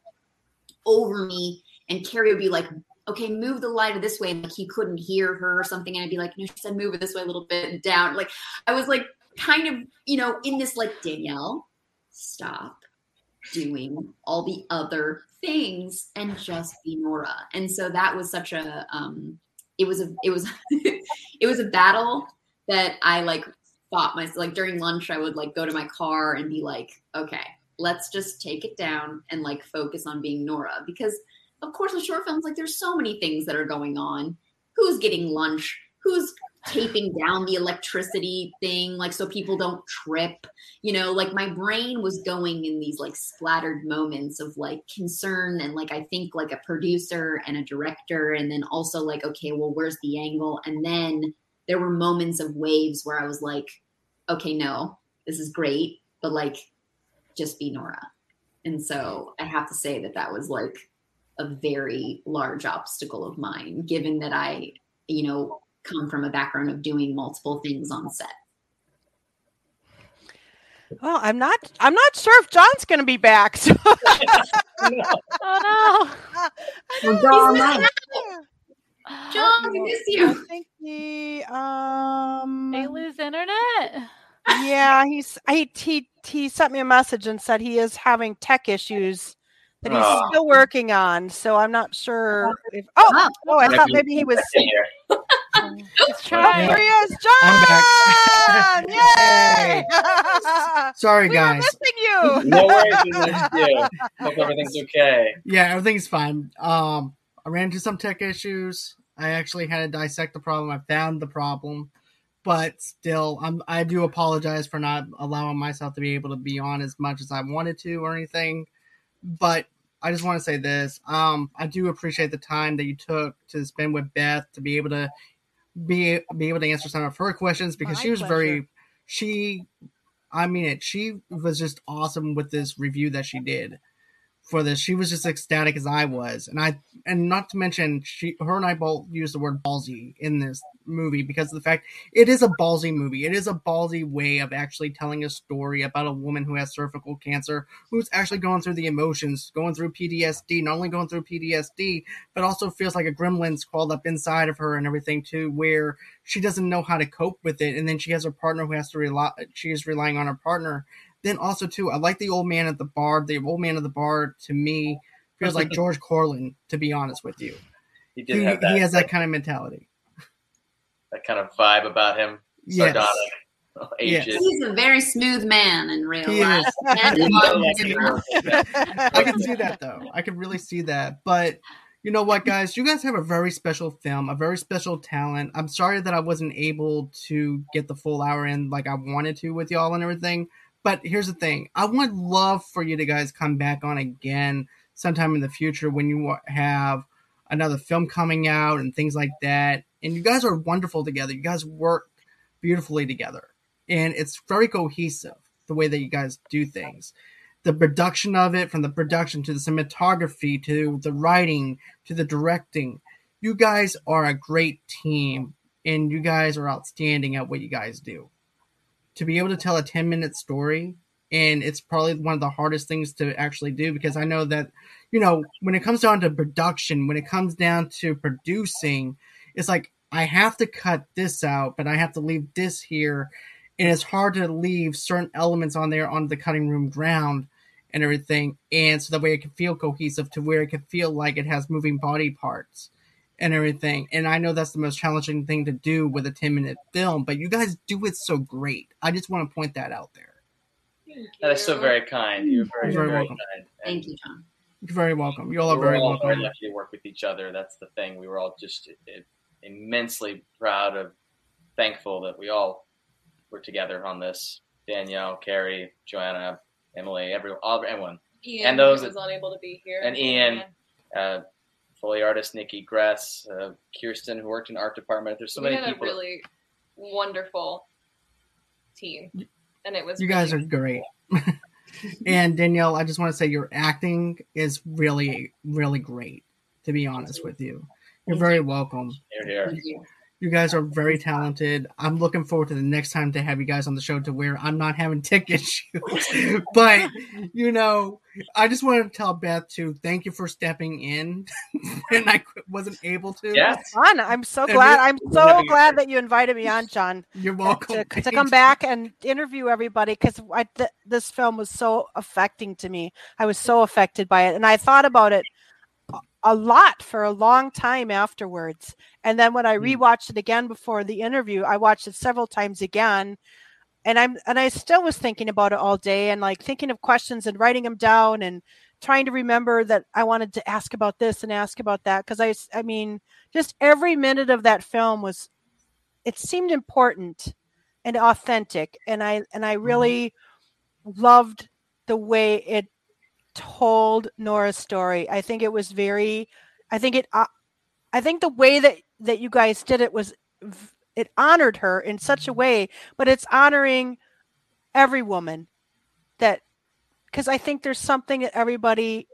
F: over me and Carrie would be like, okay, move the light this way. And like he couldn't hear her or something. And I'd be like, no, she said move it this way a little bit down. Like I was like kind of, you know, in this like Danielle, stop doing all the other things and just be Nora. And so that was such a um it was a it was it was a battle that I like fought myself like during lunch I would like go to my car and be like, okay, let's just take it down and like focus on being Nora because of course with short films like there's so many things that are going on. Who's getting lunch? Who's taping down the electricity thing like so people don't trip you know like my brain was going in these like splattered moments of like concern and like i think like a producer and a director and then also like okay well where's the angle and then there were moments of waves where i was like okay no this is great but like just be nora and so i have to say that that was like a very large obstacle of mine given that i you know come from a background of doing multiple things on set
B: Well, I'm not I'm not sure if John's going to be back. So
E: Oh
F: Well,
B: He's
F: John,
B: not
F: I-
B: here.
E: no!
F: John, we miss
B: I
F: you.
B: think he um
E: They lose internet.
B: Yeah, he's he, he he sent me a message and said he is having tech issues that he's
D: Oh.
B: still working on. So I'm not sure if oh
F: Oh,
B: oh I
D: Maybe-
B: thought maybe he was
D: Here.
E: He's
B: Oh,
E: trying.
B: here he is, John!
A: I'm back.
B: Yay!
A: Sorry,
B: we were
A: guys.
B: missing you.
D: No worries, we missed you. Hope everything's okay.
A: Yeah, everything's fine. Um, I ran into some tech issues. I actually had to dissect the problem. I found the problem, but still, I'm I do apologize for not allowing myself to be able to be on as much as I wanted to or anything. But I just want to say this. Um, I do appreciate the time that you took to spend with Beth to be able to be be able to answer some of her questions because
B: My
A: she was
B: pleasure.
A: very she I mean it she was just awesome with this review that she did for this. She was just ecstatic as I was, and I and not to mention she her and I both used the word ballsy in this movie because of the fact it is a ballsy movie. It is a ballsy way of actually telling a story about a woman who has cervical cancer, who's actually going through the emotions, going through PTSD, not only going through PTSD, but also feels like a gremlin's crawled up inside of her and everything too, where she doesn't know how to cope with it, and then she has her partner who has to rely. She is relying on her partner then also too, I like the old man at the bar. The old man at the bar to me feels like George Carlin, to be honest with you.
D: He
A: He,
D: have that.
A: he has that kind of mentality.
D: that kind of vibe about him.
A: Yes.
D: Sardonic,
A: Yes.
D: aged.
F: He's a very smooth man in real
A: He
F: life.
A: is.
F: And in Martin too.
A: I can see that though. I can really see that. But you know what, guys? You guys have a very special film, a very special talent. I'm sorry that I wasn't able to get the full hour in like I wanted to with y'all and everything. But here's the thing: I would love for you to guys come back on again sometime in the future when you have another film coming out and things like that. And you guys are wonderful together. You guys work beautifully together, and it's very cohesive the way that you guys do things the production of it, from the production to the cinematography to the writing to the directing. You guys are a great team and you guys are outstanding at what you guys do. To be able to tell a 10 minute story, and it's probably one of the hardest things to actually do because I know that, you know, when it comes down to production, when it comes down to producing, it's like I have to cut this out, but I have to leave this here. And it's hard to leave certain elements on there on the cutting room ground and everything, and so that way it can feel cohesive to where it can feel like it has moving body parts and everything. And I know that's the most challenging thing to do with a 10 minute film, but you guys do it so great. I just want to point that out there.
C: Thank
D: That is so very kind. You're very,
A: You're very
D: very,
A: welcome.
D: kind.
F: Thank you, John.
A: You're very welcome. You all are
D: we're
A: very
D: all
A: welcome.
D: very lucky to work with each other. That's the thing. We were all just uh, immensely proud of, thankful that we all were together on this. Danielle, Carrie, Joanna, Emily, every, all, everyone.
C: Ian,
D: And those
C: who was unable to be here,
D: and Ian, Uh, Foley artist Nikki Gress, uh, Kirsten, who worked in art department. There's so
C: we
D: many
C: had
D: people.
C: a really wonderful team, and it was.
A: You guys are great. and Danielle, I just want to say your acting is really, really great, to be honest with you. You're very welcome.
D: Here, here.
F: Thank you.
A: You guys are very talented. I'm looking forward to the next time to have you guys on the show to where I'm not having tech issues. but you know, I just wanted to tell Beth to thank you for stepping in when I wasn't able to.
D: Yes.
B: Fun. I'm so glad. I'm so
D: having a-
B: glad that you invited me on, John,
A: You're welcome.
B: to, to come back and interview everybody because th- this film was so affecting to me. I was so affected by it, and I thought about it a- lot for a long time afterwards. And then when I
A: Mm.
B: rewatched it again before the interview, I watched it several times again. And I'm and I still was thinking about it all day and like thinking of questions and writing them down and trying to remember that I wanted to ask about this and ask about that because I I mean just every minute of that film was it seemed important and authentic and I and I really loved the way it told Nora's story. I think it was very I think it uh, I think the way that that you guys did it was it honored her in such a way, but it's honoring every woman that because I think there's something that everybody,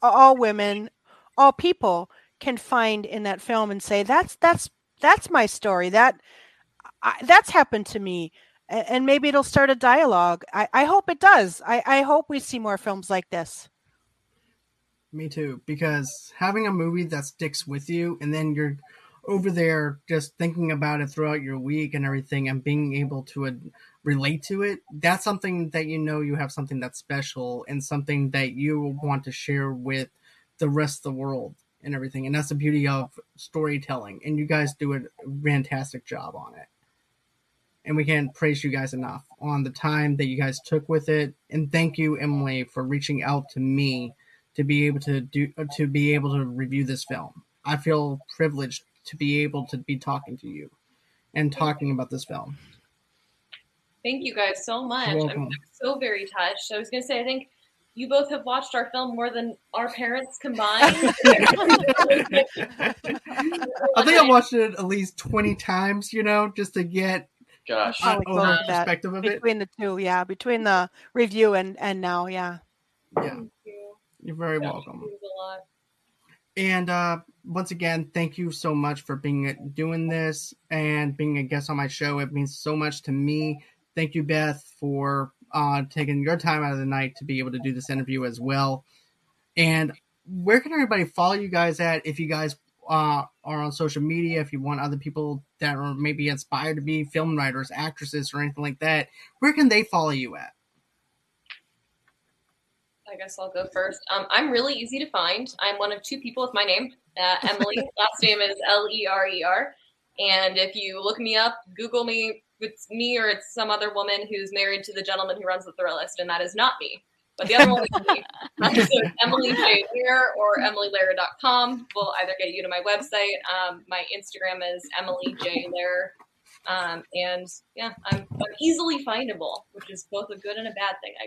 B: all women, all people can find in that film and say that's that's that's my story that I, that's happened to me and maybe it'll start a dialogue i, I hope it does I, I hope we see more films like this
A: Me too, because having a movie that sticks with you and then you're over there just thinking about it throughout your week and everything and being able to uh, relate to it, that's something that you know you have something that's special and something that you want to share with the rest of the world and everything. And that's the beauty of storytelling. And you guys do a fantastic job on it. And we can't praise you guys enough on the time that you guys took with it. And thank you, Emily, for reaching out to me to be able to do to be able to review this film. I feel privileged to be able to be talking to you and talking about this film.
C: Thank you guys so much. I'm so very touched. I was going to say, I think you both have watched our film more than our parents combined.
A: I think I watched it at least twenty times, you know, just to get
D: Gosh.
B: Oh,
A: an
B: we
A: over
B: both that.
A: perspective of it.
B: between the two yeah between the review and and now yeah
A: Yeah,
C: Thank you.
A: you're very
D: Yeah.
A: welcome.
C: It means a lot.
A: And uh, once again, thank you so much for being doing this and being a guest on my show. It means so much to me. Thank you, Beth, for uh, taking your time out of the night to be able to do this interview as well. And where can everybody follow you guys at if you guys uh, are on social media? If you want other people that are maybe inspired to be film writers, actresses, or anything like that, where can they follow you at?
C: I guess I'll go first. Um, I'm really easy to find. I'm one of two people with my name, uh, Emily. Last name is L E R E R. And if you look me up, Google me, it's me or it's some other woman who's married to the gentleman who runs the Thrillist, and that is not me. But the other one is so Emily J. Lerer or emilylerer.com will either get you to my website. Um, my Instagram is Emily J. Lerer. Um, and yeah, I'm, I'm easily findable, which is both a good and a bad thing, I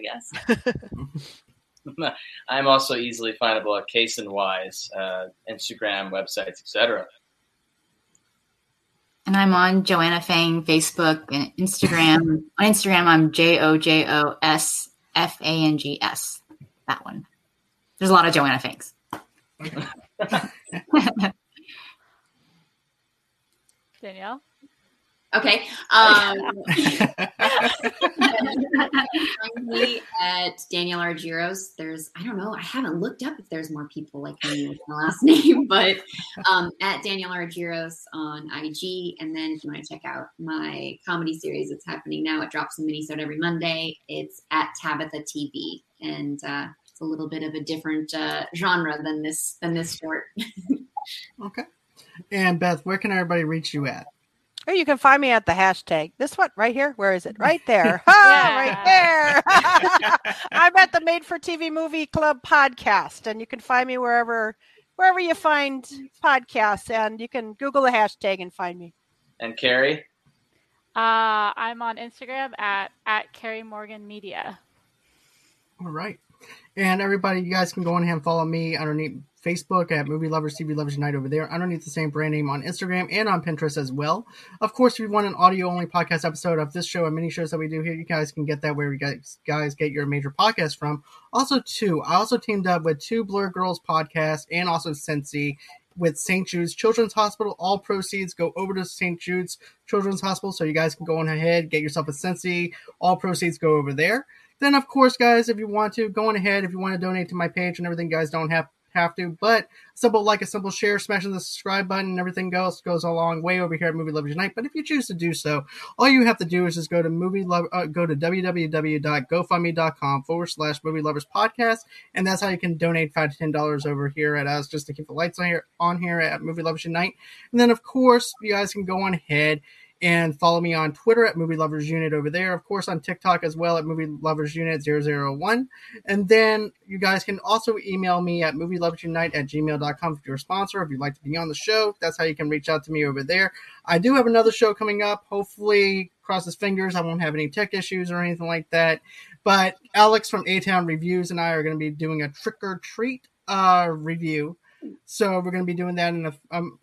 D: guess. I'm also easily findable at Kaysen Wise, uh, Instagram, websites, etc.
G: And I'm on Joanna Fang Facebook and Instagram. on Instagram, I'm J O J O S F A N G S. That one. There's a lot of Joanna Fangs.
E: Danielle?
F: Okay. Um, me at Danielle Argyros. There's, I don't know, I haven't looked up if there's more people like me with my last name, but um, at Danielle Argyros on IG. And then if you want to check out my comedy series, it's happening now. It drops in Minnesota every Monday. It's at Tabitha TV. And uh, it's a little bit of a different uh, genre than this than this short.
A: okay. And Beth, where can everybody reach you at?
B: Or you can find me at the hashtag. This one right here. Where is it? Right there. yeah. right there. I'm at the Made for TV Movie Club podcast, and you can find me wherever wherever you find podcasts, and you can Google the hashtag and find me.
D: And Carrie?
E: Uh, I'm on Instagram at at Carrie Morgan Media.
A: All right. And everybody, you guys can go on ahead and follow me underneath Facebook at Movie Lovers TV Lovers Unite over there, underneath the same brand name on Instagram and on Pinterest as well. Of course, if you want an audio only podcast episode of this show and many shows that we do here, you guys can get that where you guys, guys get your major podcast from. Also, too, I also teamed up with two Blur Girls podcasts and also Scentsy with St. Jude's Children's Hospital. All proceeds go over to St. Jude's Children's Hospital, so you guys can go on ahead, get yourself a Scentsy. All proceeds go over there. Then, of course, guys, if you want to, go on ahead. If you want to donate to my page and everything, guys don't have have to. But simple like a simple share, smashing the subscribe button, and everything else goes a long way over here at Movie Lovers Unite. But if you choose to do so, all you have to do is just go to movie love, uh, go to www.gofundme.com forward slash movie lovers podcast, and that's how you can donate five to ten dollars over here at us just to keep the lights on here on here at Movie Lovers Unite. And then of course you guys can go on ahead and follow me on Twitter at Movie Lovers Unit over there. Of course, on TikTok as well at Movie Lovers Unit 001. And then you guys can also email me at Movie Lovers Unite at gmail.com if you're a sponsor, if you'd like to be on the show. That's how you can reach out to me over there. I do have another show coming up. Hopefully, cross his fingers, I won't have any tech issues or anything like that. But Alex from A Town Reviews and I are going to be doing a trick or treat uh, review. So we're going to be doing that in a um,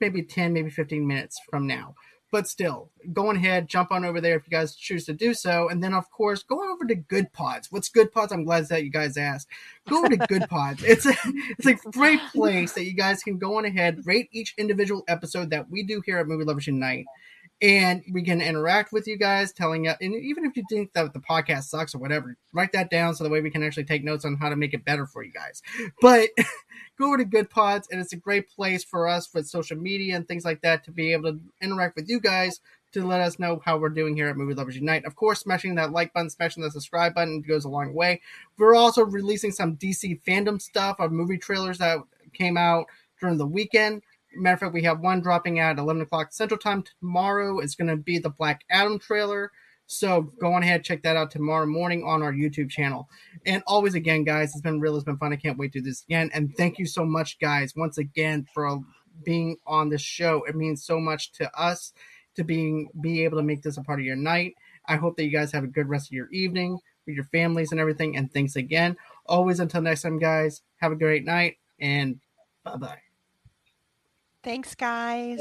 A: maybe 10, maybe 15 minutes from now. But still, go ahead, jump on over there if you guys choose to do so. And then, of course, go over to Goodpods. What's Goodpods? I'm glad that you guys asked. Go over to Goodpods. It's a, it's a great place that you guys can go on ahead, rate each individual episode that we do here at Movie Lovers Unite and we can interact with you guys telling you and even if you think that the podcast sucks or whatever write that down so the way we can actually take notes on how to make it better for you guys but go over to Goodpods and it's a great place for us with social media and things like that to be able to interact with you guys to let us know how we're doing here at Movie Lovers Unite. Of course, smashing that like button, smashing the subscribe button goes a long way. We're also releasing some DC fandom stuff of movie trailers that came out during the weekend. Matter of fact, we have one dropping at 11 o'clock Central Time tomorrow. It's going to be the Black Adam trailer. So go on ahead, check that out tomorrow morning on our YouTube channel. And always again, guys, it's been real, it's been fun. I can't wait to do this again. And thank you so much, guys, once again for being on this show. It means so much to us to being be able to make this a part of your night. I hope that you guys have a good rest of your evening with your families and everything. And thanks again. Always until next time, guys. Have a great night and bye bye.
B: Thanks, guys.